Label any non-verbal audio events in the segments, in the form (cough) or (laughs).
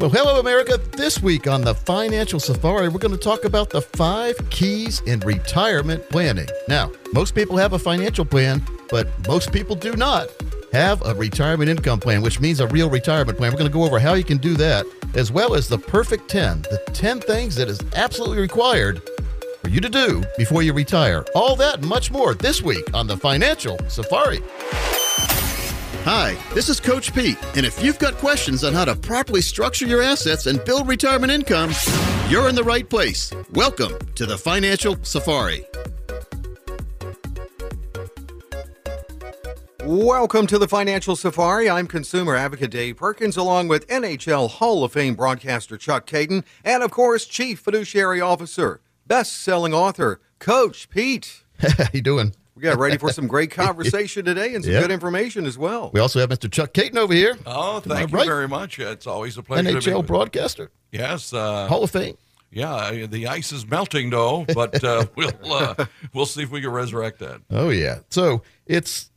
Well, hello, America. This week on the Financial Safari, we're going to talk about the five keys in retirement planning. Now, most people have a financial plan, but most people do not have a retirement income plan, which means a real retirement plan. We're going to go over how you can do that, as well as the perfect 10, the 10 things that is absolutely required for you to do before you retire. All that and much more this week on the Financial Safari. Hi, this is Coach Pete, and if you've got questions on how to properly structure your assets and build retirement income, you're in the right place. Welcome to the Financial Safari. Welcome to the Financial Safari. I'm consumer advocate Dave Perkins, along with NHL Hall of Fame broadcaster Chuck Kaiton, and of course, Chief Fiduciary Officer, best-selling author Coach Pete. (laughs) how you doing? We got ready for some great (laughs) conversation today and some Yep. good information as well. We also have Mr. Chuck Kaiton over here. Oh, thank you right. very much. It's always a pleasure. to be NHL with- broadcaster, Yes. Uh, Hall of Fame. yeah. The ice is melting though, but uh, (laughs) we'll uh, we'll see if we can resurrect that. Oh yeah. So it's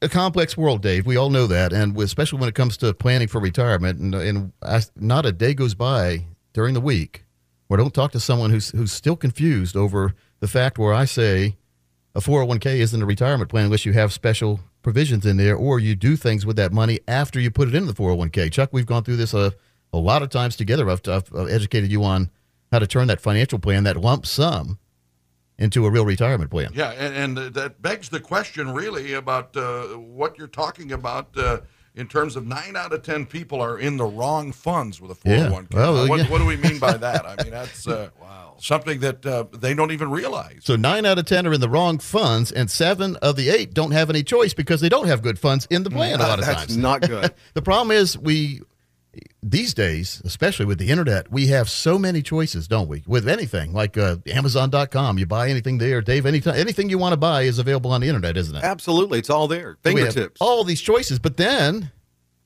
a complex world, Dave. We all know that, and especially when it comes to planning for retirement. And, and I, not a day goes by during the week where I don't talk to someone who's who's still confused over the fact where I say a 401k isn't a retirement plan unless you have special provisions in there, or you do things with that money after you put it into the 401k. Chuck, we've gone through this a, a lot of times together. I've, I've I've educated you on how to turn that financial plan, that lump sum, into a real retirement plan. Yeah, and, and that begs the question really about uh, what you're talking about. Uh, in terms of nine out of ten people are in the wrong funds with a Yeah. 401k. Well, what, yeah. what do we mean by that? (laughs) I mean that's uh, something that uh, they don't even realize. So nine out of ten are in the wrong funds, and seven of the eight don't have any choice because they don't have good funds in the plan. a lot of (laughs) That's times, that's not good. (laughs) the problem is we these days, especially with the internet, we have so many choices, don't we? With anything like uh, Amazon.com, you buy anything there, Dave. Anytime, anything you want to buy is available on the internet, isn't it? Absolutely, it's all there. Fingertips. all these choices, but then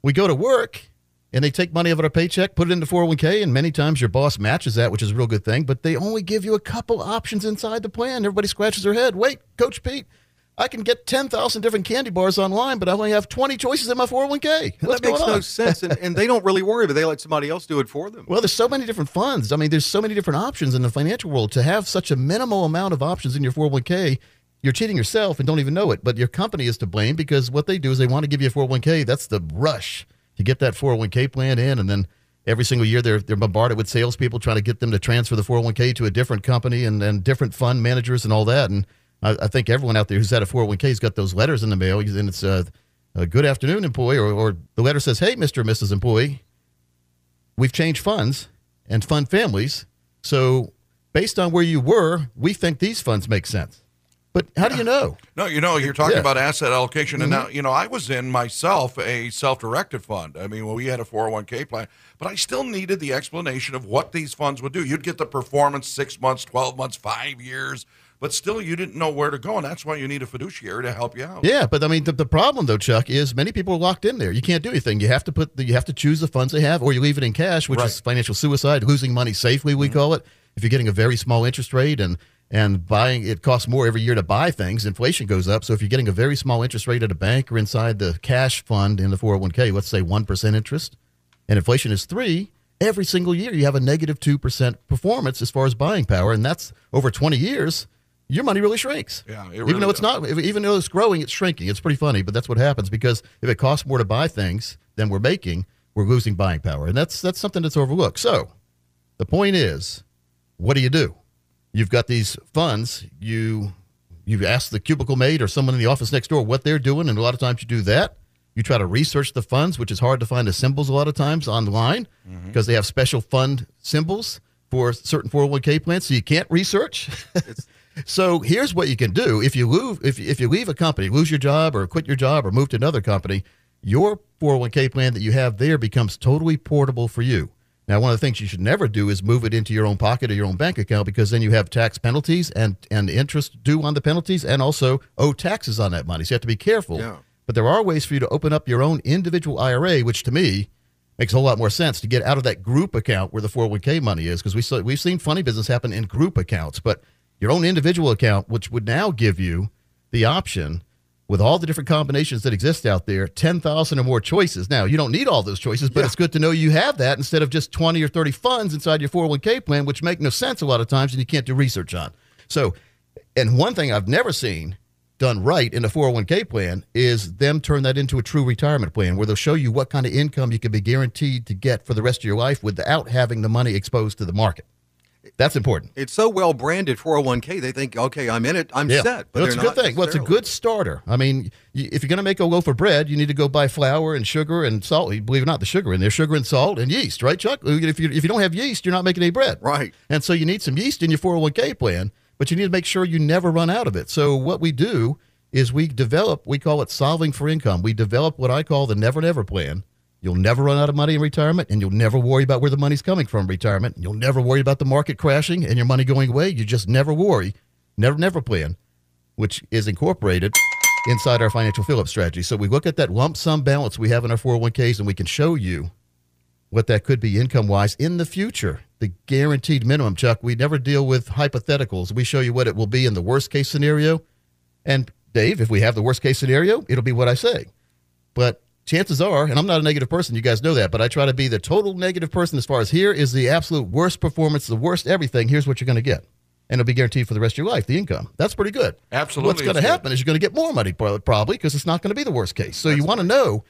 we go to work and they take money out of our paycheck, put it into 401k, and many times your boss matches that, which is a real good thing, but they only give you a couple options inside the plan. Everybody scratches their head. Wait, Coach Pete, I can get 10,000 different candy bars online, but I only have 20 choices in my 401k. What's that makes no sense, and, and they don't really worry, but they let somebody else do it for them. Well, there's so many different funds. I mean, there's so many different options in the financial world. To have such a minimal amount of options in your 401k, you're cheating yourself and don't even know it. But your company is to blame because what they do is they want to give you a 401k. That's the rush to get that 401k plan in, and then every single year they're they're bombarded with salespeople trying to get them to transfer the 401k to a different company and, and different fund managers and all that. And I, I think everyone out there who's had a 401k has got those letters in the mail, and it's uh, a good afternoon, employee, or, or the letter says, "Hey, Mister or Mrs. Employee." we've changed funds and fund families. So, based on where you were, we think these funds make sense. But how do you know? (laughs) No, you know, you're talking Yeah. about asset allocation, and now, you know, I was in myself a self-directed fund. I mean, well, we had a 401k plan, but I still needed the explanation of what these funds would do. You'd get the performance six months, 12 months, five years, but still you didn't know where to go, and that's why you need a fiduciary to help you out. Yeah, but I mean, the, the problem though, Chuck, is many people are locked in there. You can't do anything. You have to put, the, you have to choose the funds they have, or you leave it in cash, which is financial suicide, losing money safely. We mm-hmm. call it. If you're getting a very small interest rate and and buying, it costs more every year to buy things. Inflation goes up. So if you're getting a very small interest rate at a bank or inside the cash fund in the 401k, let's say one percent interest, and inflation is three, every single year you have a negative 2% performance as far as buying power. And that's over 20 years, your money really shrinks. Yeah, it even really though it's does. not, even though it's growing, it's shrinking. It's pretty funny, but that's what happens because if it costs more to buy things than we're making, we're losing buying power. And that's, that's something that's overlooked. So the point is, what do you do? You've got these funds. You you ask the cubicle mate or someone in the office next door what they're doing, and a lot of times you do that. You try to research the funds, which is hard to find the symbols a lot of times online mm-hmm. because they have special fund symbols for certain 401k plans, so you can't research. (laughs) so here's what you can do: if you lose, if if you leave a company, lose your job, or quit your job, or move to another company, your 401k plan that you have there becomes totally portable for you. Now, one of the things you should never do is move it into your own pocket or your own bank account because then you have tax penalties and, and interest due on the penalties and also owe taxes on that money. So you have to be careful. Yeah. But there are ways for you to open up your own individual IRA, which to me makes a whole lot more sense to get out of that group account where the 401k money is because we saw, we've seen funny business happen in group accounts. But your own individual account, which would now give you the option with all the different combinations that exist out there, 10,000 or more choices. Now, you don't need all those choices, but Yeah. it's good to know you have that instead of just 20 or 30 funds inside your 401k plan, which make no sense a lot of times and you can't do research on. So, and one thing I've never seen done right in a 401k plan is them turn that into a true retirement plan where they'll show you what kind of income you can be guaranteed to get for the rest of your life without having the money exposed to the market. That's important. It's so well branded 401k. They think, okay, I'm in it, I'm Yeah, set. Well, it's a good thing. Well, it's a good starter. I mean, if you're going to make a loaf of bread, you need to go buy flour and sugar and salt. Believe it or not, the sugar in there, sugar and salt and yeast, right, Chuck? If you if you don't have yeast, you're not making any bread, Right. And so you need some yeast in your 401k plan, but you need to make sure you never run out of it. So what we do is we develop, we call it solving for income. We develop what I call the never never plan. You'll never run out of money in retirement, and you'll never worry about where the money's coming from in retirement. You'll never worry about the market crashing and your money going away. You just never worry. Never never plan which is incorporated inside our financial fill up strategy. So we look at that lump sum balance we have in our 401ks and we can show you what that could be income wise in the future. The guaranteed minimum, Chuck, we never deal with hypotheticals. We show you what it will be in the worst case scenario. And Dave, if we have the worst case scenario, it'll be what I say. But chances are, and I'm not a negative person, you guys know that, but I try to be the total negative person as far as here is the absolute worst performance, the worst everything. Here's what you're going to get. And it'll be guaranteed for the rest of your life, the income. That's pretty good. Absolutely, What's going to happen is you're going to get more money probably because it's not going to be the worst case. So you want to know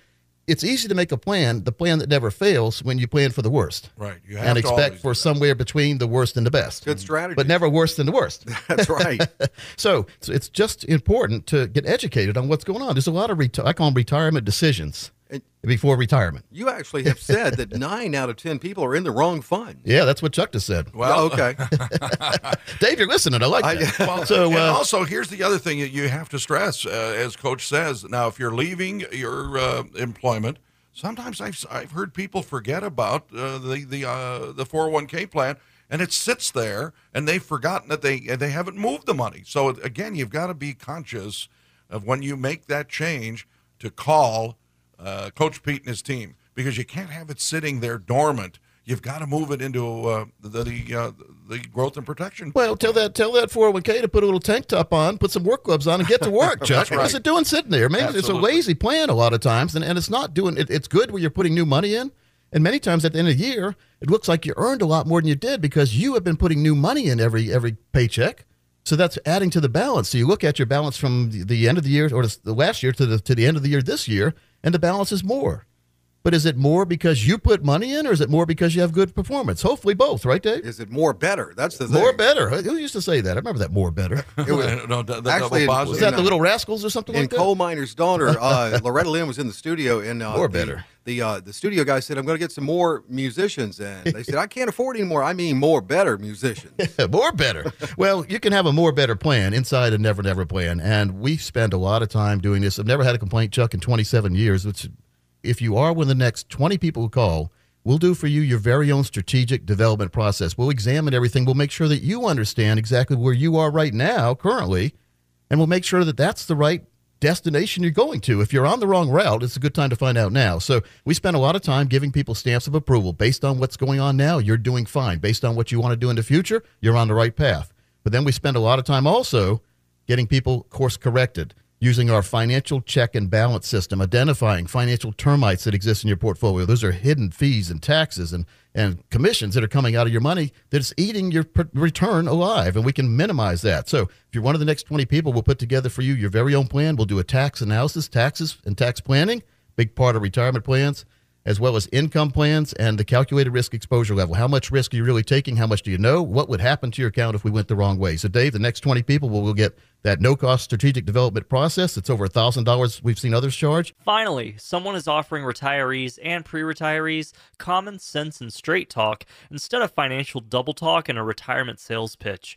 it's easy to make a plan, the plan that never fails when you plan for the worst. Right. You have And to expect for somewhere between the worst and the best. Good strategy. But never worse than the worst. (laughs) That's right. (laughs) So, so it's just important to get educated on what's going on. There's a lot of reti- I call them retirement decisions before retirement. You actually have said that nine out of 10 people are in the wrong fund. Yeah, that's what Chuck just said. Well, okay. (laughs) Dave, you're listening. I like I- that. (laughs) Well, so, and uh, also here's the other thing that you have to stress, uh, as Coach says. Now, if you're leaving your uh, employment, sometimes I've I've heard people forget about uh, the the uh, the 401k plan, and it sits there, and they've forgotten that they they haven't moved the money. So again, you've got to be conscious of when you make that change to call uh, Coach Pete and his team because you can't have it sitting there dormant. You've got to move it into uh, the the, uh, the growth and protection. well, tell that tell that 401k to put a little tank top on, put some work gloves on, and get to work, (laughs) Chuck. Right. What's it doing sitting there? Maybe it's a lazy plan a lot of times, and, and it's not doing it, It's good when you're putting new money in. And many times at the end of the year, it looks like you earned a lot more than you did because you have been putting new money in every every paycheck. So that's adding to the balance. So you look at your balance from the, the end of the year or the last year to the to the end of the year this year, and the balance is more. But is it more because you put money in, or is it more because you have good performance? Hopefully, both, right, Dave? Is it more better? That's the thing. More better. Who used to say that? I remember that. More better. (laughs) It was, (laughs) no, the, the Actually, double it positive. Was that In, the uh, Little Rascals or something in like that? Coal Miner's Daughter, (laughs) uh, Loretta Lynn was in the studio, and uh, More the, better. The uh, the studio guy said, "I'm going to get some more musicians," and they said, "I can't afford any more. I mean, more better musicians." more better. well, you can have a more better plan inside a never never plan, and we spend a lot of time doing this. I've never had a complaint, Chuck, in 27 years. Which, if you are one of the next 20 people who call, we'll do for you your very own strategic development process. We'll examine everything. We'll make sure that you understand exactly where you are right now, currently, and we'll make sure that that's the right destination you're going to. If you're on the wrong route, it's a good time to find out now. So we spend a lot of time giving people stamps of approval based on what's going on now. You're doing fine. Based on what you want to do in the future, you're on the right path. But then we spend a lot of time also getting people course corrected using our financial check and balance system, identifying financial termites that exist in your portfolio. Those are hidden fees and taxes and, and commissions that are coming out of your money that's eating your per- return alive, and we can minimize that. So if you're one of the next 20 people, we'll put together for you your very own plan. We'll do a tax analysis, taxes and tax planning, big part of retirement plans, as well as income plans and the calculated risk exposure level. How much risk are you really taking? How much do you know? What would happen to your account if we went the wrong way? So, Dave, the next 20 people will will get that no cost strategic development process. It's over $1,000 we've seen others charge. Finally, someone is offering retirees and pre retirees common sense and straight talk instead of financial double talk and a retirement sales pitch.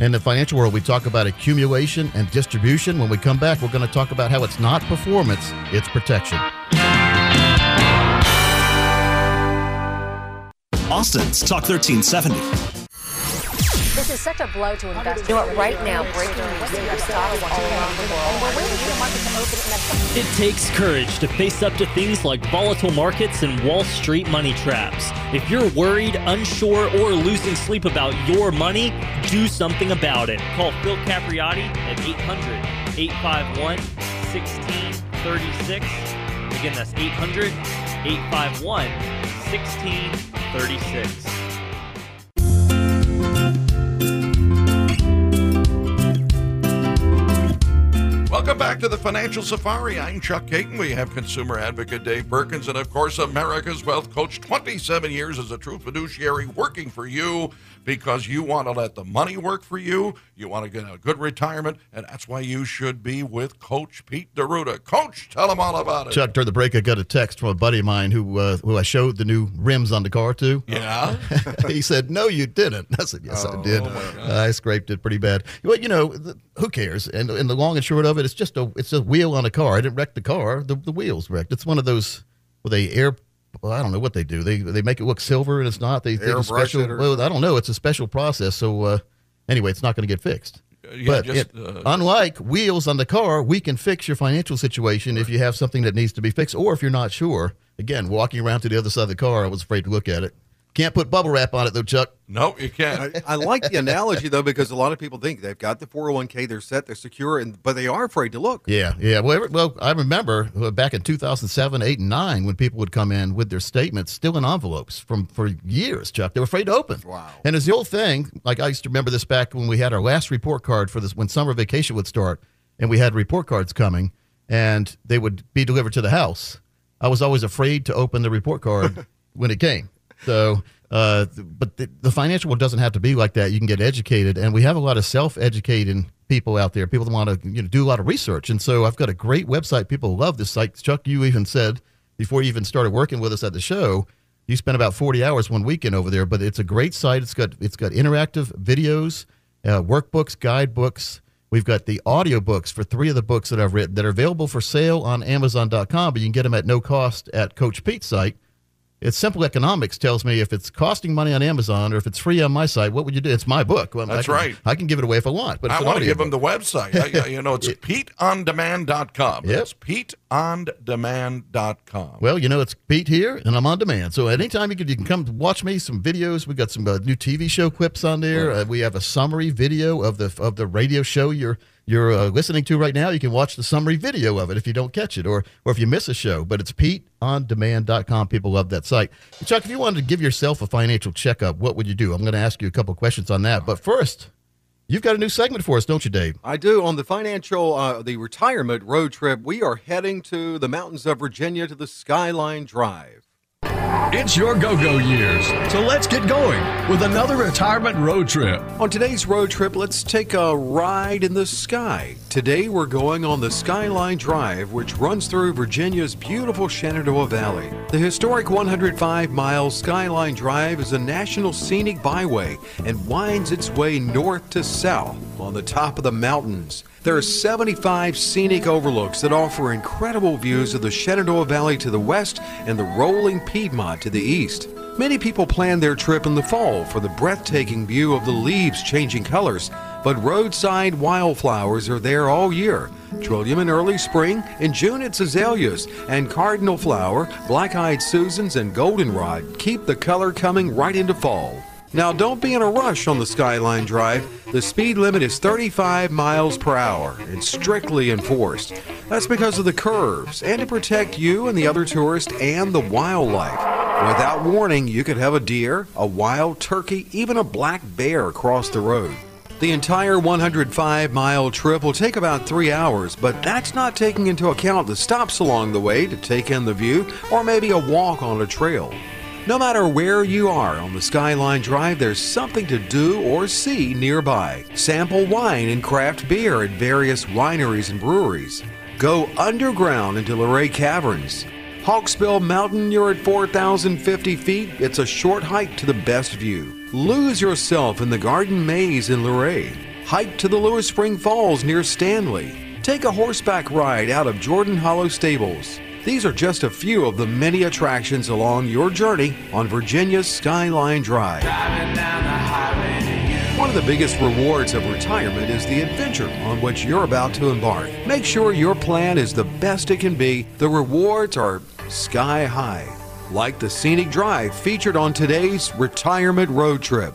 In the financial world, we talk about accumulation and distribution. When we come back, we're going to talk about how it's not performance, it's protection. Austin's Talk 1370. This is such a blow to investors. You know what? Right now, breaking news: your stocks all around the world, and we're waiting for the market to open. It takes courage to face up to things like volatile markets and Wall Street money traps. If you're worried, unsure, or losing sleep about your money, do something about it. Call Phil Capriotti at 800 851 1636. Again, that's 800 851 1636. Welcome back to the Financial Safari. I'm Chuck Kaiton. We have consumer advocate Dave Perkins, and of course, America's Wealth Coach. 27 years as a true fiduciary working for you because you want to let the money work for you. You want to get a good retirement, and that's why you should be with Coach Pete D'Arruda. Coach, tell them all about it. Chuck, during the break, I got a text from a buddy of mine who uh, who I showed the new rims on the car to. Yeah. (laughs) he said, "No, you didn't." I said, "Yes, I did. I scraped it pretty bad." Well, you know, the, who cares? And, and the long and short of it, it's just a it's a wheel on a car. I didn't wreck the car. The the wheels wrecked. It's one of those where they air. Well, I don't know what they do. They they make it look silver and it's not. They, Airbrush special. or Well, I don't know. It's a special process. So uh, anyway, it's not going to get fixed. yeah, but just, it- uh, unlike wheels on the car, we can fix your financial situation if you have something that needs to be fixed, or if you're not sure. Again, walking around to the other side of the car, I was afraid to look at it. Can't put bubble wrap on it though, Chuck. No, you can't. I, I like the analogy though because a lot of people think they've got the 401k, they're set, they're secure, and but they are afraid to look. Yeah, yeah. Well, every- well, I remember uh, back in 2007, 8, and 9 when people would come in with their statements still in envelopes from for years, Chuck. They were afraid to open. Wow. And it's the old thing. Like I used to remember this back when we had our last report card for this when summer vacation would start and we had report cards coming and they would be delivered to the house. I was always afraid to open the report card (laughs) when it came. So, uh, but the, the financial world doesn't have to be like that. You can get educated, and we have a lot of self-educating people out there. People that want to you know do a lot of research, and so I've got a great website. People love this site. Chuck, you even said before you even started working with us at the show, you spent about 40 hours one weekend over there. But it's a great site. It's got it's got interactive videos, uh, workbooks, guidebooks. We've got the audiobooks for three of the books that I've written that are available for sale on Amazon.com, but you can get them at no cost at Coach Pete's site. It's simple economics tells me if it's costing money on Amazon or if it's free on my site, what would you do? It's my book. Well, That's I can, right. I can give it away if I want, but I want to give them the website. I, you know, it's (laughs) PeteOnDemand.com. Yep. It's PeteOnDemand.com. Well, you know, it's Pete here, and I'm on demand. So anytime you can, you can come watch me. Some videos. We've got some uh, new TV show clips on there. Uh, we have a summary video of the of the radio show you're you're uh, listening to right now. You can watch the summary video of it if you don't catch it, or or if you miss a show. But it's PeteOnDemand.com. People love that site. Chuck, if you wanted to give yourself a financial checkup, what would you do? I'm going to ask you a couple questions on that. But first, you've got a new segment for us, don't you, Dave? I do. On the financial, uh, the retirement road trip, we are heading to the mountains of Virginia to the Skyline Drive. It's your go go years, so let's get going with another retirement road trip. On today's road trip, let's take a ride in the sky. Today, we're going on the Skyline Drive, which runs through Virginia's beautiful Shenandoah Valley. The historic 105 mile Skyline Drive is a national scenic byway and winds its way north to south on the top of the mountains. There are 75 scenic overlooks that offer incredible views of the Shenandoah Valley to the west and the rolling Piedmont to the east. Many people plan their trip in the fall for the breathtaking view of the leaves changing colors, but roadside wildflowers are there all year. Trillium in early spring, in June it's azaleas, and cardinal flower, black eyed Susans, and goldenrod keep the color coming right into fall. Now, don't be in a rush on the Skyline Drive. The speed limit is 35 miles per hour and strictly enforced. That's because of the curves and to protect you and the other tourists and the wildlife. Without warning, you could have a deer, a wild turkey, even a black bear cross the road. The entire 105 mile trip will take about three hours, but that's not taking into account the stops along the way to take in the view or maybe a walk on a trail. No matter where you are on the Skyline Drive, there's something to do or see nearby. Sample wine and craft beer at various wineries and breweries. Go underground into Luray Caverns. Hawksbill Mountain, you're at 4,050 feet. It's a short hike to the best view. Lose yourself in the Garden Maze in Luray. Hike to the Lewis Spring Falls near Stanley. Take a horseback ride out of Jordan Hollow Stables. These are just a few of the many attractions along your journey on Virginia's Skyline Drive. One of the biggest rewards of retirement is the adventure on which you're about to embark. Make sure your plan is the best it can be. The rewards are sky high, like the scenic drive featured on today's retirement road trip.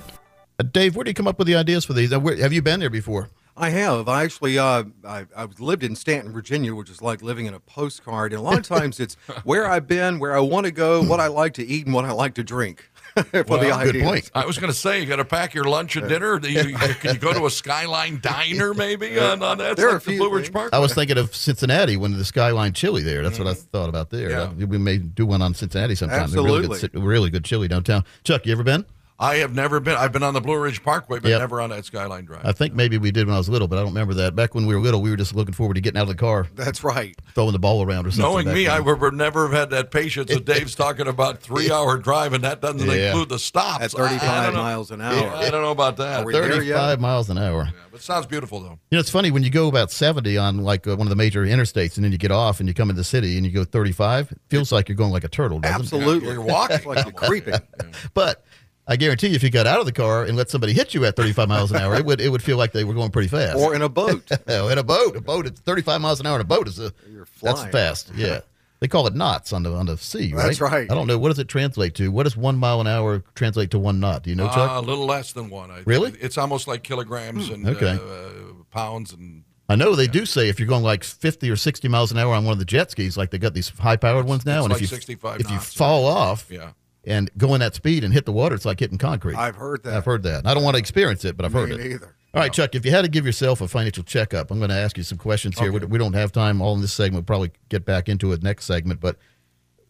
Uh, Dave, where do you come up with the ideas for these? Uh, where, have you been there before? I have. I actually, uh, I, I've lived in Staunton, Virginia, which is like living in a postcard. And a lot of (laughs) times it's where I've been, where I want to go, what I like to eat, and what I like to drink. (laughs) for Well, the good ideas. point. I was going to say, you got to pack your lunch and dinner. Do You, can you go to a Skyline Diner (laughs) maybe on, on that? There are like a the Blue Ridge things. Park. I was thinking of Cincinnati when the Skyline Chili there. That's what I mm-hmm. thought about there. Yeah. We may do one on Cincinnati sometime. They're Really Absolutely. good, really good chili downtown. Chuck, you ever been? I have never been. I've been on the Blue Ridge Parkway, but Yep. never on that Skyline Drive. I think maybe we did when I was little, but I don't remember that. Back when we were little, we were just looking forward to getting out of the car, That's right. throwing the ball around or something. Knowing me, then. I would would never have had that patience. With (laughs) Dave's talking about three-hour drive, and that doesn't Yeah. include the stops. At 35 I, I don't know. miles an hour. I don't know about that. Are we there yet? 35 miles an hour. But it sounds beautiful, though. You know, it's funny when you go about 70 on like uh, one of the major interstates and then you get off and you come in the city and you go 35, it feels like you're going like a turtle, doesn't it? Absolutely. You're walking. Like you're creeping. (laughs) But I guarantee you, if you got out of the car and let somebody hit you at 35 miles an hour, it would it would feel like they were going pretty fast. Or in a boat. (laughs) Oh, in a boat, a boat at 35 miles an hour in a boat is a You're that's fast. (laughs) Yeah, they call it knots on the on the sea, right? That's right. I don't know what does it translate to. What does one mile an hour translate to one knot? Do you know, Chuck? Uh, a little less than one. I, Really? Hmm, It's almost like kilograms and okay. uh, pounds and. I know they do say if you're going like 50 or 60 miles an hour on one of the jet skis, like they got these high powered ones now, it's and like if you 65 if you knots, fall off Yeah. And go in that speed and hit the water, it's like hitting concrete. I've heard that. I've heard that. I don't want to experience it, but I've Me heard it. neither. All right, Chuck, if you had to give yourself a financial checkup, I'm going to ask you some questions here. We, we don't have time all in this segment. We'll probably get back into it next segment. But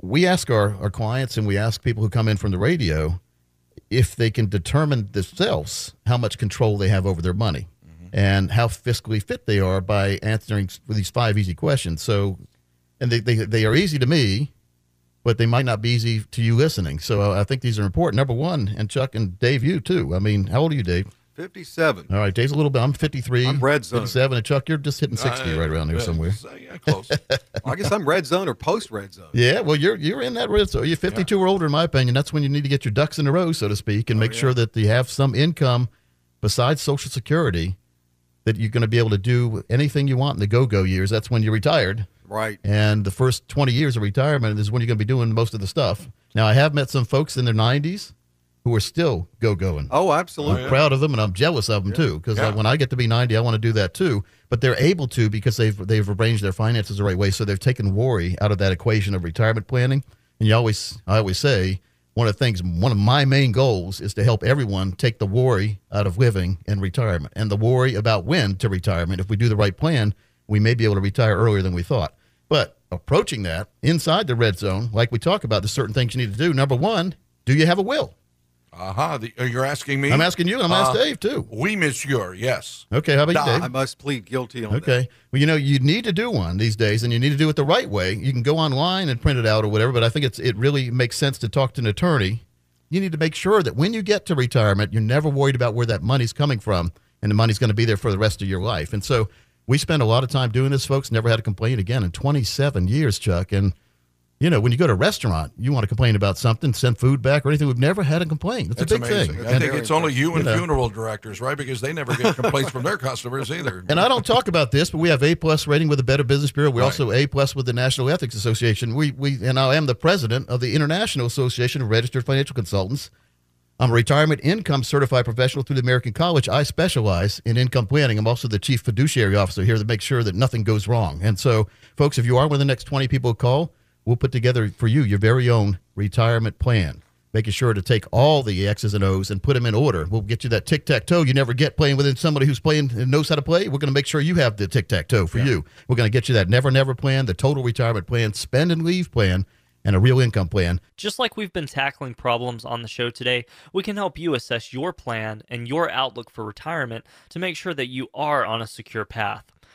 we ask our, our clients and we ask people who come in from the radio if they can determine themselves how much control they have over their money mm-hmm. and how fiscally fit they are by answering these five easy questions. So, and they, they, they are easy to me, but they might not be easy to you listening. So uh, I think these are important. Number one, and Chuck and Dave, you too. I mean, how old are you, Dave? 57. All right, Dave's a little bit. I'm 53. I'm red zone. 57. And Chuck, you're just hitting 60 Uh, right around here uh, somewhere. yeah, close. I guess I'm red zone or post red zone. (laughs) Yeah, well, you're you're in that red zone. You're 52 or older, in my opinion. That's when you need to get your ducks in a row, so to speak, Oh, and make sure that you have some income besides Social Security that you're going to be able to do anything you want in the go-go years. That's when you're retired, Right. and the first 20 years of retirement is when you're going to be doing most of the stuff. Now, I have met some folks in their 90s who are still go-going. Oh, absolutely. I'm proud of them, and I'm jealous of them too. Because uh, Yeah. when I get to be 90, I want to do that too. But they're able to because they've they've arranged their finances the right way. So they've taken worry out of that equation of retirement planning. And you always, I always say, one of the things, one of my main goals is to help everyone take the worry out of living and retirement, and the worry about when to retirement. If we do the right plan, we may be able to retire earlier than we thought. But approaching that inside the red zone, like we talk about, there's certain things you need to do. Number one, do you have a will? Uh-huh. The, uh, you're asking me? I'm asking you, and I'm asking Uh, Dave too. We, miss monsieur, yes. Okay, how about Nah, you, Dave? I must plead guilty on that. Okay. Well, you know, you need to do one these days, and you need to do it the right way. You can go online and print it out or whatever, but I think it's it really makes sense to talk to an attorney. You need to make sure that when you get to retirement, you're never worried about where that money's coming from, and the money's going to be there for the rest of your life. And so we spend a lot of time doing this, folks. Never had a complaint again in 27 years, Chuck. And You know, when you go to a restaurant, you want to complain about something, send food back or anything. We've never had a complaint. It's That's a big amazing. thing. I And- think it's only you and You know. funeral directors, right? Because they never get complaints from their customers either. And I don't talk about this, but we have A plus rating with the Better Business Bureau. We Right. also A plus with the National Ethics Association. We we and I am the president of the International Association of Registered Financial Consultants. I'm a retirement income certified professional through the American College. I specialize in income planning. I'm also the chief fiduciary officer here to make sure that nothing goes wrong. And so, folks, if you are one of the next 20 people who call, we'll put together for you your very own retirement plan, making sure to take all the X's and O's and put them in order. We'll get you that tic tac toe you never get playing with somebody who's playing and knows how to play. We're going to make sure you have the tic tac toe for you. We're going to get you that never never plan, the total retirement plan, spend and leave plan, and a real income plan. Just like we've been tackling problems on the show today, we can help you assess your plan and your outlook for retirement to make sure that you are on a secure path.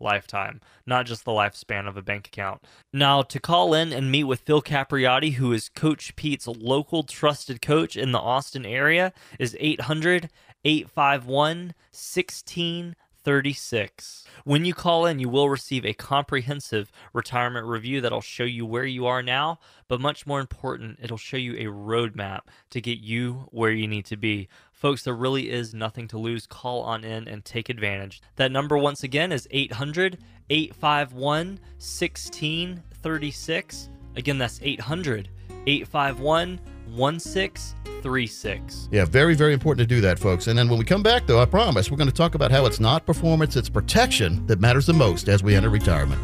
lifetime, not just the lifespan of a bank account. Now, to call in and meet with Phil Capriotti, who is Coach Pete's local trusted coach in the Austin area, is 800 851 1636. When you call in, you will receive a comprehensive retirement review that'll show you where you are now, but much more important, it'll show you a roadmap to get you where you need to be. Folks, there really is nothing to lose. Call on in and take advantage. That number, once again, is 800 851 1636. Again, that's 800 851 1636. Yeah, very, very important to do that, folks. And then when we come back, though, I promise we're going to talk about how it's not performance, it's protection that matters the most as we enter retirement.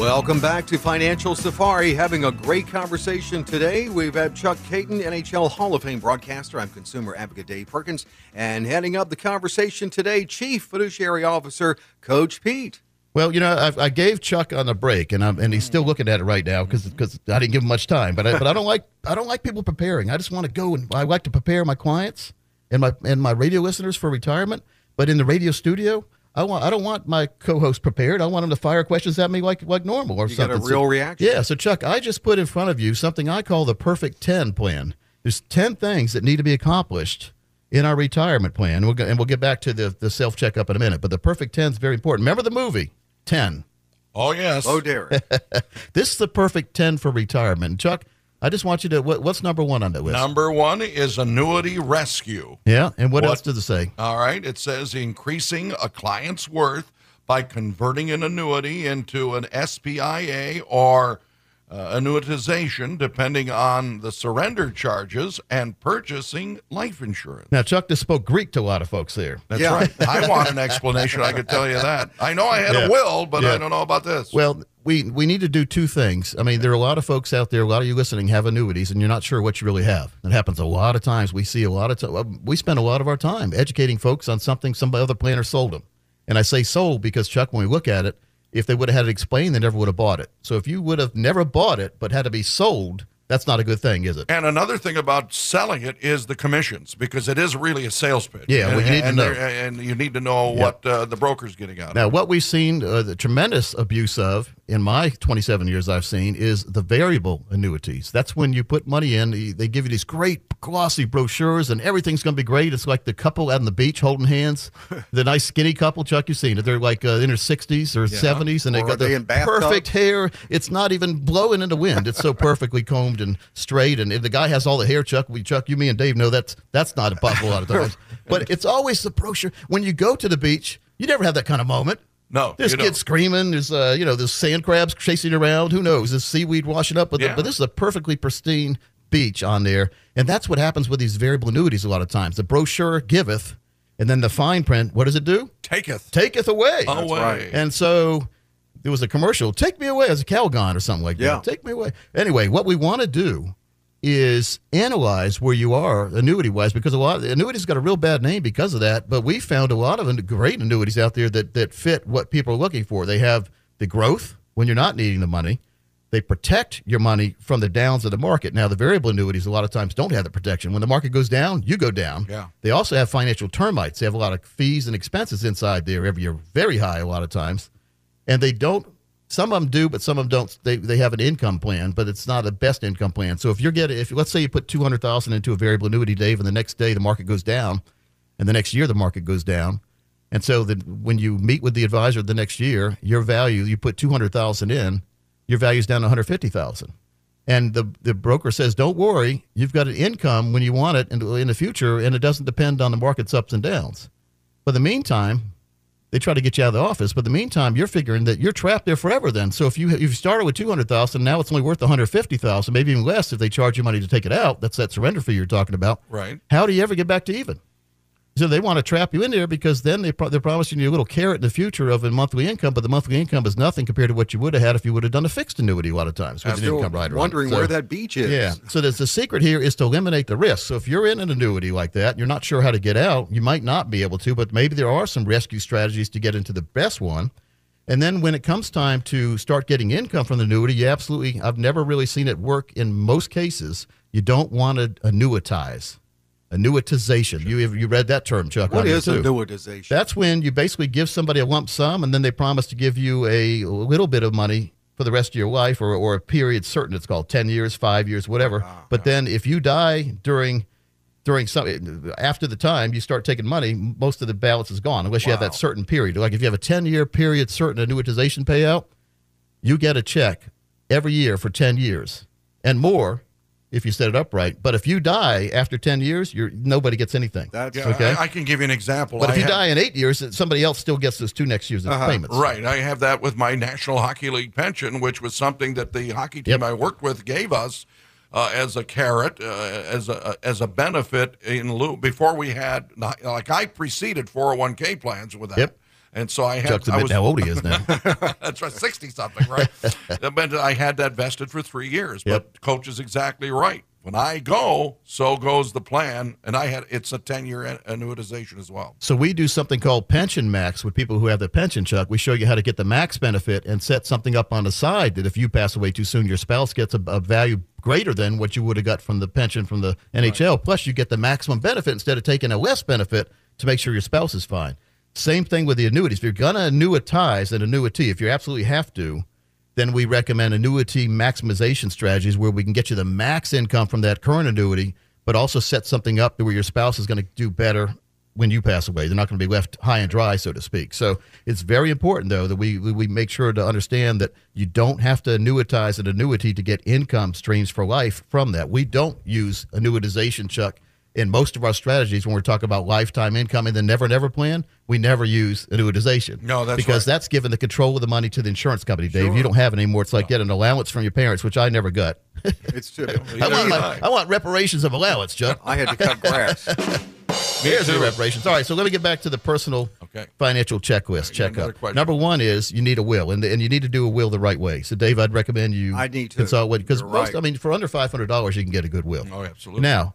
Welcome back to Financial Safari. Having a great conversation today. We've had Chuck Kaiton, NHL Hall of Fame broadcaster. I'm consumer advocate Dave Perkins. And heading up the conversation today, Chief Fiduciary Officer Coach Pete. Well, you know, I, I gave Chuck on the break, and I'm, and he's still looking at it right now because I didn't give him much time. But I, but I don't like I don't like people preparing. I just want to go and I like to prepare my clients and my and my radio listeners for retirement. But in the radio studio, I want I don't want my co-host prepared. I want them to fire questions at me like like normal or something. You got something. a real So- reaction. Yeah. So Chuck, I just put in front of you something I call the perfect ten plan. There's ten things that need to be accomplished in our retirement plan. We'll go, and we'll get back to the the self checkup in a minute. But the perfect ten is very important. Remember the movie Ten. Oh, yes. Oh, Derek. (laughs) This is the perfect 10 for retirement. Chuck, I just want you to, what, what's number one on that list? Number one is annuity rescue. yeah. And what, What- else does it say? All right. It says increasing a client's worth by converting an annuity into an SPIA or uh, annuitization, depending on the surrender charges, and purchasing life insurance. Now, Chuck just spoke Greek to a lot of folks there. That's Yeah. right. I want an explanation. I could tell you that. I know I had Yeah. a will, but Yeah. I don't know about this. Well, we, we need to do two things. I mean, there are a lot of folks out there, a lot of you listening have annuities, and you're not sure what you really have. It happens a lot of times. We see a lot of time. We spend a lot of our time educating folks on something some other planner sold them. And I say sold because, Chuck, when we look at it, if they would have had it explained, they never would have bought it. So if you would have never bought it but had to be sold, that's not a good thing, is it? And another thing about selling it is the commissions, because it is really a sales pitch. Yeah, well, and, you need to know. And you need to know Yeah. what uh, the broker's getting out of Now, it. what we've seen, uh, the tremendous abuse of in my 27 years I've seen, is the variable annuities. That's when you put money in, they- give you these great glossy brochures, and everything's going to be great. It's like the couple out on the beach holding hands, (laughs) the nice skinny couple. Chuck, you've seen it. They're like uh, in their 60s or 70s, and they got are they the perfect hair. It's not even blowing in the wind. It's so perfectly combed and straight. And if the guy has all the hair, Chuck, we Chuck, you, me, and Dave know that's that's not possible a lot of times. (laughs) But it's always the brochure. When you go to the beach, you never have that kind of moment. No, There's you don't. kids screaming. There's uh, you know, there's sand crabs chasing around. Who knows? There's seaweed washing up. But, Yeah. but this is a perfectly pristine beach on there, and that's what happens with these variable annuities a lot of times. The brochure giveth, and then the fine print. What does it do? Taketh Taketh away. away. right. And so there was a commercial. Take me away as a Calgon or something like Yeah. that. Take me away. Anyway, what we want to do is analyze where you are annuity wise because a lot of annuities got a real bad name because of that. But we found a lot of great annuities out there that that fit what people are looking for. They have the growth, when you're not needing the money. They protect your money from the downs of the market. Now, the variable annuities a lot of times don't have the protection. When the market goes down, you go down. Yeah. They also have financial termites. They have a lot of fees and expenses inside there every year, very high a lot of times. And they don't, some of them do, but some of them don't. They, they have an income plan, but it's not a best income plan. So if you're getting, if let's say you put 200000 into a variable annuity, Dave, and the next day the market goes down, and the next year the market goes down. And so that when you meet with the advisor the next year, your value, you put 200000 in, your value's down to 150,000. And the the broker says, "Don't worry, you've got an income when you want it in, in the future, and it doesn't depend on the market's ups and downs." But in the meantime, they try to get you out of the office. But in the meantime, you're figuring that you're trapped there forever. Then, so if you if you started with 200,000, now it's only worth 150,000, maybe even less if they charge you money to take it out. That's that surrender fee you're talking about. Right. How do you ever get back to even? So they want to trap you in there because then they pro- they're promising you a little carrot in the future of a monthly income, but the monthly income is nothing compared to what you would have had if you would have done a fixed annuity a lot of times with an Still income rider. on it. wondering So- where that beach is. yeah. So there's the secret here is to eliminate the risk. So if you're in an annuity like that, you're not sure how to get out, you might not be able to, but maybe there are some rescue strategies to get into the best one. And then when it comes time to start getting income from the annuity, you absolutely I've never really seen it work in most cases. You don't want to annuitize. Annuitization. You you read that term, Chuck? What is on there, is too. annuitization? That's when you basically give somebody a lump sum and then they promise to give you a little bit of money for the rest of your life or, or a period certain. It's called 10 years, five years, whatever. Ah, ah. but then if you die during during some after the time you start taking money, most of the balance is gone unless you have that certain period. Like if you have a 10 year period certain annuitization payout, you get a check every year for 10 years and more if you set it up right. But if you die after 10 years, you're nobody gets anything. That's Okay. I, I can give you an example. But if I you had- die in eight years, somebody else still gets those two next year's Uh-huh. payments. Right. I have that with my National Hockey League pension, which was something that the hockey team Yep. I worked with gave us uh, as a carrot, uh, as a as a benefit in lieu. Before we had like I preceded 401k plans with that. Yep. And so I had I admitting was how old he is now. (laughs) that's right, sixty something, right? (laughs) but I had that vested for three years. Yep. But coach is exactly right. When I go, so goes the plan, and I had it's a ten year annuitization as well. So we do something called pension max with people who have the pension, Chuck. We show you how to get the max benefit and set something up on the side that if you pass away too soon, your spouse gets a, a value greater than what you would have got from the pension from the NHL. Plus, you get the maximum benefit instead of taking a less benefit to make sure your spouse is fine. Same thing with the annuities. If you're going to annuitize an annuity, if you absolutely have to, then we recommend annuity maximization strategies where we can get you the max income from that current annuity, but also set something up where your spouse is going to do better when you pass away. They're not going to be left high and dry, so to speak. So it's very important, though, that we, we make sure to understand that you don't have to annuitize an annuity to get income streams for life from that. We don't use annuitization, Chuck. In most of our strategies, when we're talking about lifetime income in the Never Never plan, we never use annuitization. No, that's because right. that's giving the control of the money to the insurance company, Dave. You don't have it anymore. It's like getting an allowance from your parents, which I never got. (laughs) It's too. (laughs) I want, my, I want reparations of allowance, Chuck. I had to cut grass. (laughs) Here's the reparations. All right, so let me get back to the personal Okay. financial checklist. another Checkup. Number one is you need a will, and, and you need to do a will the right way. So, Dave, I'd recommend you I need to. consult with because most. right. I mean, for under five hundred dollars, you can get a good will. Oh, absolutely. Now,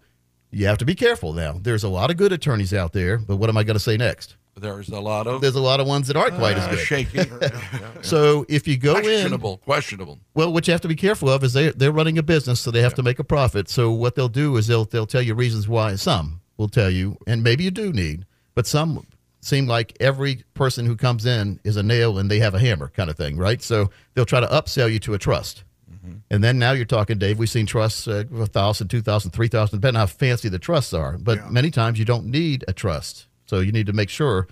you have to be careful. Now, there's a lot of good attorneys out there, but what am I going to say next? There's a lot of There's a lot of ones that aren't quite as uh, good. shaky. (laughs) Yeah, yeah, yeah. So, if you go in, questionable, questionable. Well, what you have to be careful of is they they're running a business, so they have to make a profit. So what they'll do is they'll they'll tell you reasons why. Some will tell you, and maybe you do need, but some seem like every person who comes in is a nail and they have a hammer kind of thing, right? So they'll try to upsell you to a trust. And then now you're talking, Dave. We've seen trusts uh, a thousand, two thousand, three thousand, depending on how fancy the trusts are. But many times you don't need a trust, so you need to make sure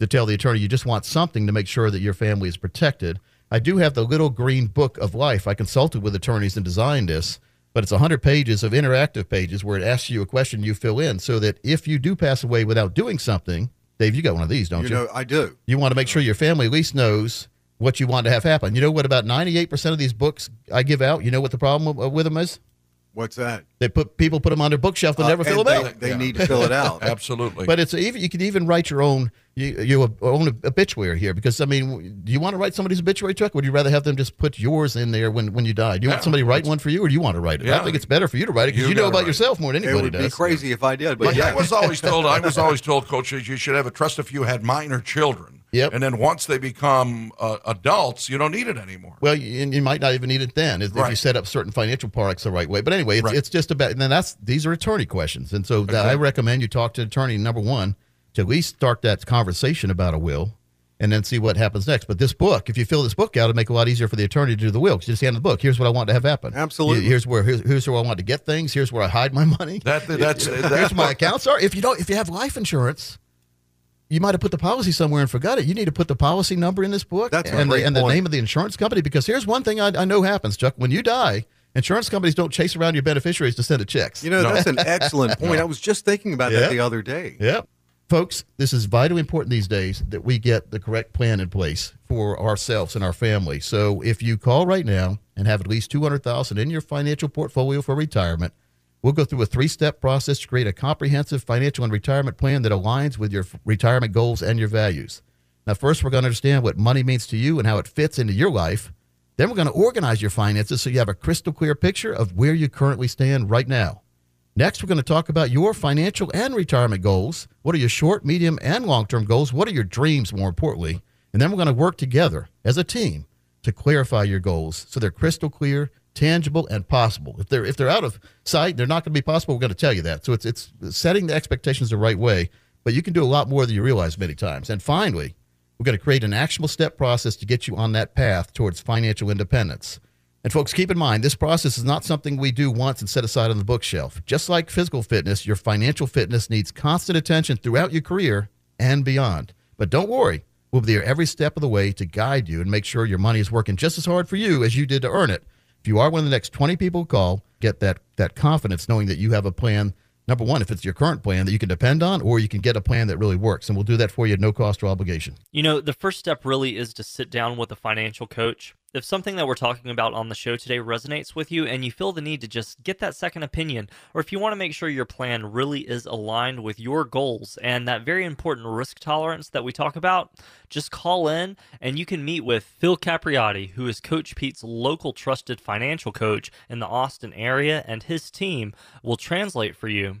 to tell the attorney you just want something to make sure that your family is protected. I do have the little green book of life. I consulted with attorneys and designed this, but it's 100 pages of interactive pages where it asks you a question you fill in so that if you do pass away without doing something, Dave, you got one of these, don't You you? know, I do. you want to make sure your family at least knows what you want to have happen. You know what? About 98% of these books I give out, you know what the problem with- with them is? What's that? They put people put them on their bookshelf and Uh, never fill and them they, out. They Yeah. need to fill it out. (laughs) Absolutely. But it's even you can even write your own you, your own obituary here because I mean, do you want to write somebody's obituary, Chuck? Or would you rather have them just put yours in there when, when you die? Do you want Yeah, somebody write one for you, or do you want to write it? I think it's better for you to write it because You you, know about write yourself more than anybody. It anybody would be crazy if I did, but Like yeah. I was always told, I was (laughs) always told, Coach, you should have a trust if you had minor children. Yep. And then once they become uh, adults, you don't need it anymore. Well, you, and you might not even need it then if, if you set up certain financial products the right way. But anyway, it's, Right. it's just about, and then that's these are attorney questions, and so that Okay. I recommend you talk to an attorney number one to at least start that conversation about a will, and then see what happens next. But this book, if you fill this book out, it'll make it a lot easier for the attorney to do the will. 'cause you just hand the book. Here's what I want to have happen. Absolutely. Here's where here's, here's where I want to get things. Here's where I hide my money. That that's (laughs) Here's that's my accounts are. If you don't, if you have life insurance, you might have put the policy somewhere and forgot it. You need to put the policy number in this book That's and, the, and the name of the insurance company. Because here's one thing I, I know happens, Chuck. When you die, insurance companies don't chase around your beneficiaries to send a checks. You know, that's an (laughs) excellent point. I was just thinking about Yeah. that the other day. Yep. Folks, this is vitally important these days that we get the correct plan in place for ourselves and our family. So if you call right now and have at least 200,000 in your financial portfolio for retirement, we'll go through a three-step process to create a comprehensive financial and retirement plan that aligns with your retirement goals and your values. Now, first we're going to understand what money means to you and how it fits into your life. Then we're going to organize your finances so you have a crystal clear picture of where you currently stand right now. Next, we're going to talk about your financial and retirement goals. What are your short, medium, and long term goals? What are your dreams, more importantly? And then we're going to work together as a team to clarify your goals so they're crystal clear, tangible, and possible. If they're if they're out of sight, they're not going to be possible. We're going to tell you that. So it's it's setting the expectations the right way, but you can do a lot more than you realize many times. And finally, we're going to create an actionable step process to get you on that path towards financial independence. And folks, keep in mind, this process is not something we do once and set aside on the bookshelf. Just like physical fitness, your financial fitness needs constant attention throughout your career and beyond. But don't worry, we'll be there every step of the way to guide you and make sure your money is working just as hard for you as you did to earn it. If you are one of the next 20 people call, get that, that confidence knowing that you have a plan. Number one, if it's your current plan that you can depend on, or you can get a plan that really works. And we'll do that for you at no cost or obligation. You know, the first step really is to sit down with a financial coach. If something that we're talking about on the show today resonates with you and you feel the need to just get that second opinion, or if you want to make sure your plan really is aligned with your goals and that very important risk tolerance that we talk about, just call in and you can meet with Phil Capriotti, who is Coach Pete's local trusted financial coach in the Austin area, and his team will translate for you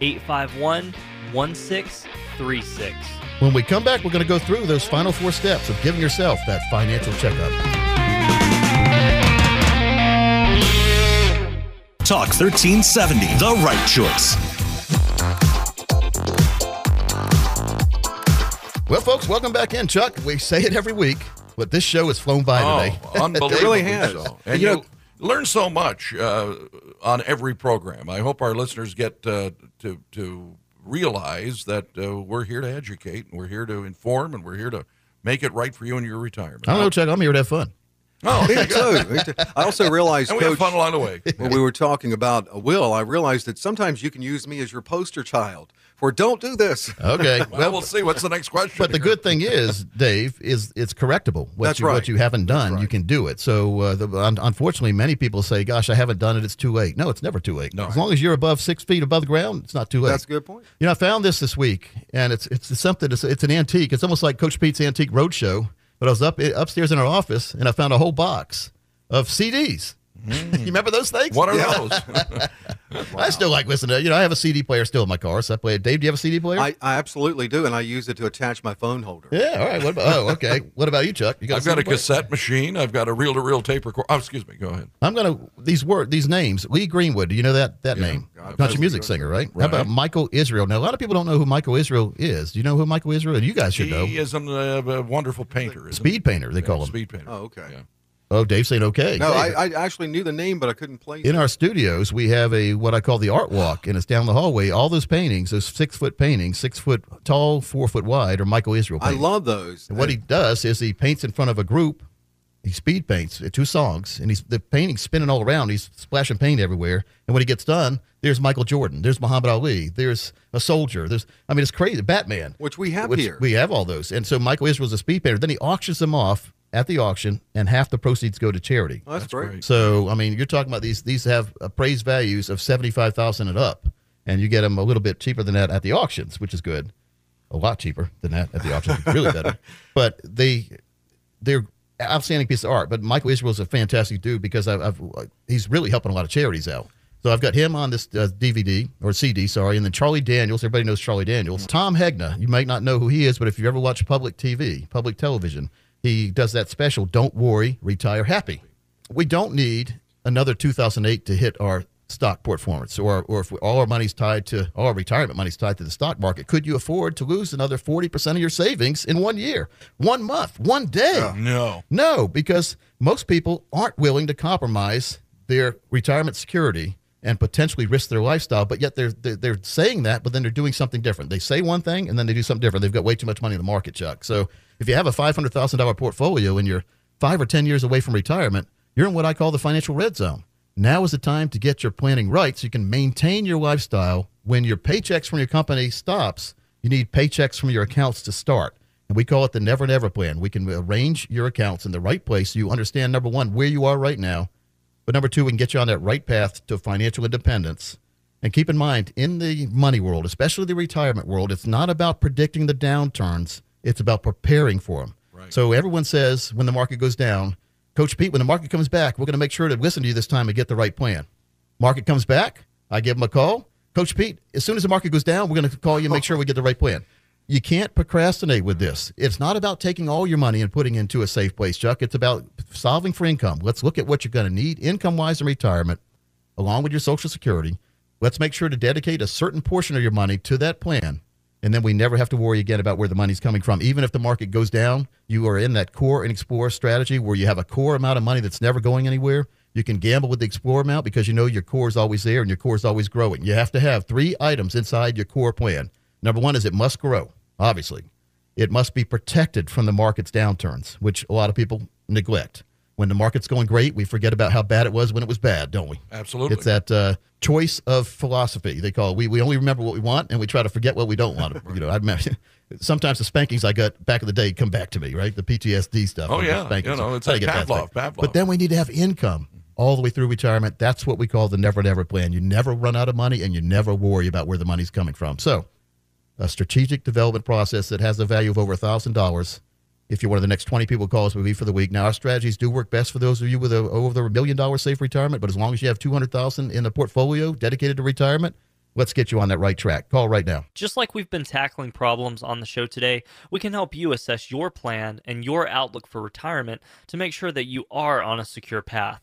851 1636. When we come back, we're going to go through those final four steps of giving yourself that financial checkup. Talk 1370, the right choice. Well, folks, welcome back in, Chuck. We say it every week, but this show has flown by today. (laughs) Oh, unbelievably really has. so. And You you know- learn so much uh, on every program. I hope our listeners get uh, to to realize that uh, we're here to educate, and we're here to inform, and we're here to make it right for you in your retirement. I don't know, Chuck. I'm here to have fun. Oh, Me too. I also (laughs) realized, and we have Coach, fun along the way. when we were talking about a will, I realized that sometimes you can use me as your poster child for don't do this. Okay. (laughs) Well, we'll see. What's the next question? But the good thing is, Dave, is it's correctable. What That's you, right. What you haven't done, right. you can do it. So, uh, the, un- unfortunately, many people say, "Gosh, I haven't done it. It's too late." No, it's never too late. No. As long as you're above six feet above the ground, it's not too late. That's a good point. You know, I found this this week, and it's it's something. It's, it's an antique. It's almost like Coach Pete's Antique Roadshow. But I was up upstairs in our office, and I found a whole box of CDs. You remember those things? What are Yeah. those? (laughs) I still like listening to. You know, I have a CD player still in my car, so I play it. Dave, do you have a CD player? I, I absolutely do, and I use it to attach my phone holder. yeah. All right. What about? Oh, okay. (laughs) What about you, Chuck? You I've got a player? cassette machine. I've got a reel-to-reel tape recorder. Oh, excuse me. Go ahead. I'm gonna these word these names. Lee Greenwood. Do you know that that name? God, Country Lee music Greenwood. singer, right? How about Michael Israel? Now a lot of people don't know who Michael Israel is. Do you know who Michael Israel? Is? You guys should He know. He is an, uh, a wonderful painter. isn't he? Speed painter, they call him. Speed painter. Oh, okay. Oh, Dave's saying okay. No, I, I actually knew the name, but I couldn't place in it. our studios, we have a what I call the art walk, and it's down the hallway. All those paintings, those six foot paintings, six foot tall, four foot wide, are Michael Israel I love those. And what he does is he paints in front of a group He speed paints uh, two songs, and he's the painting's spinning all around. He's splashing paint everywhere. And when he gets done, there's Michael Jordan, there's Muhammad Ali, there's a soldier, there's I mean it's crazy. Batman, which we have which here. We have all those. And so Michael Israel's is a speed painter. Then he auctions them off at the auction, and half the proceeds go to charity. Oh, that's, that's great. great. So I mean, you're talking about these these have appraised values of seventy five thousand and up, and you get them a little bit cheaper than that at the auctions, which is good. A lot cheaper than that at the auction, really better. (laughs) But they they're outstanding piece of art. But Michael Israel is a fantastic dude because I've, I've, he's really helping a lot of charities out. So I've got him on this uh, DVD or CD, sorry, and then Charlie Daniels. Everybody knows Charlie Daniels. Tom Hegna, you might not know who he is, but if you ever watch public TV, public television, he does that special. Don't worry, retire happy. We don't need another 2008 to hit our stock performance, or or if all our money's tied to all our retirement money's tied to the stock market, could you afford to lose another forty percent of your savings in one year, one month, one day? Uh, no, no, because most people aren't willing to compromise their retirement security and potentially risk their lifestyle, but yet they're, they're, they're saying that, but then they're doing something different. They say one thing and then they do something different. They've got way too much money in the market, Chuck. So if you have a five hundred thousand dollar portfolio and you're five or ten years away from retirement, you're in what I call the financial red zone. Now is the time to get your planning right so you can maintain your lifestyle. When your paychecks from your company stops, you need paychecks from your accounts to start. And we call it the never never plan. We can arrange your accounts in the right place so you understand number 1 where you are right now, but number 2 we can get you on that right path to financial independence. And keep in mind, in the money world, especially the retirement world, it's not about predicting the downturns, it's about preparing for them. Right. So everyone says when the market goes down, Coach Pete, when the market comes back, we're going to make sure to listen to you this time and get the right plan. Market comes back, I give him a call. Coach Pete, as soon as the market goes down, we're going to call you and make sure we get the right plan. You can't procrastinate with this. It's not about taking all your money and putting into a safe place, Chuck. It's about solving for income. Let's look at what you're going to need income wise in retirement, along with your Social Security. Let's make sure to dedicate a certain portion of your money to that plan and then we never have to worry again about where the money's coming from. Even if the market goes down, you are in that core and explore strategy where you have a core amount of money that's never going anywhere. You can gamble with the explore amount because you know your core is always there and your core is always growing. You have to have three items inside your core plan. Number one is it must grow, obviously. It must be protected from the market's downturns, which a lot of people neglect. When the market's going great, we forget about how bad it was when it was bad, don't we? Absolutely. It's that uh, choice of philosophy. They call it. We, we only remember what we want and we try to forget what we don't want. (laughs) you know, I (laughs) sometimes the spankings I got back in the day come back to me, right? The PTSD stuff. Oh, yeah. You know, it's like Pavlov, Pavlov. But then we need to have income all the way through retirement. That's what we call the never, never plan. You never run out of money and you never worry about where the money's coming from. So, a strategic development process that has a value of over a $1,000 if you're one of the next 20 people call us, we'll be for the week. Now, our strategies do work best for those of you with a, over a million dollar safe retirement, but as long as you have 200000 in a portfolio dedicated to retirement, let's get you on that right track. Call right now. Just like we've been tackling problems on the show today, we can help you assess your plan and your outlook for retirement to make sure that you are on a secure path.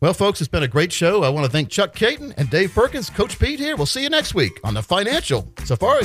Well, folks, it's been a great show. I want to thank Chuck Kaiton and Dave Perkins, Coach Pete here. We'll see you next week on the Financial Safari.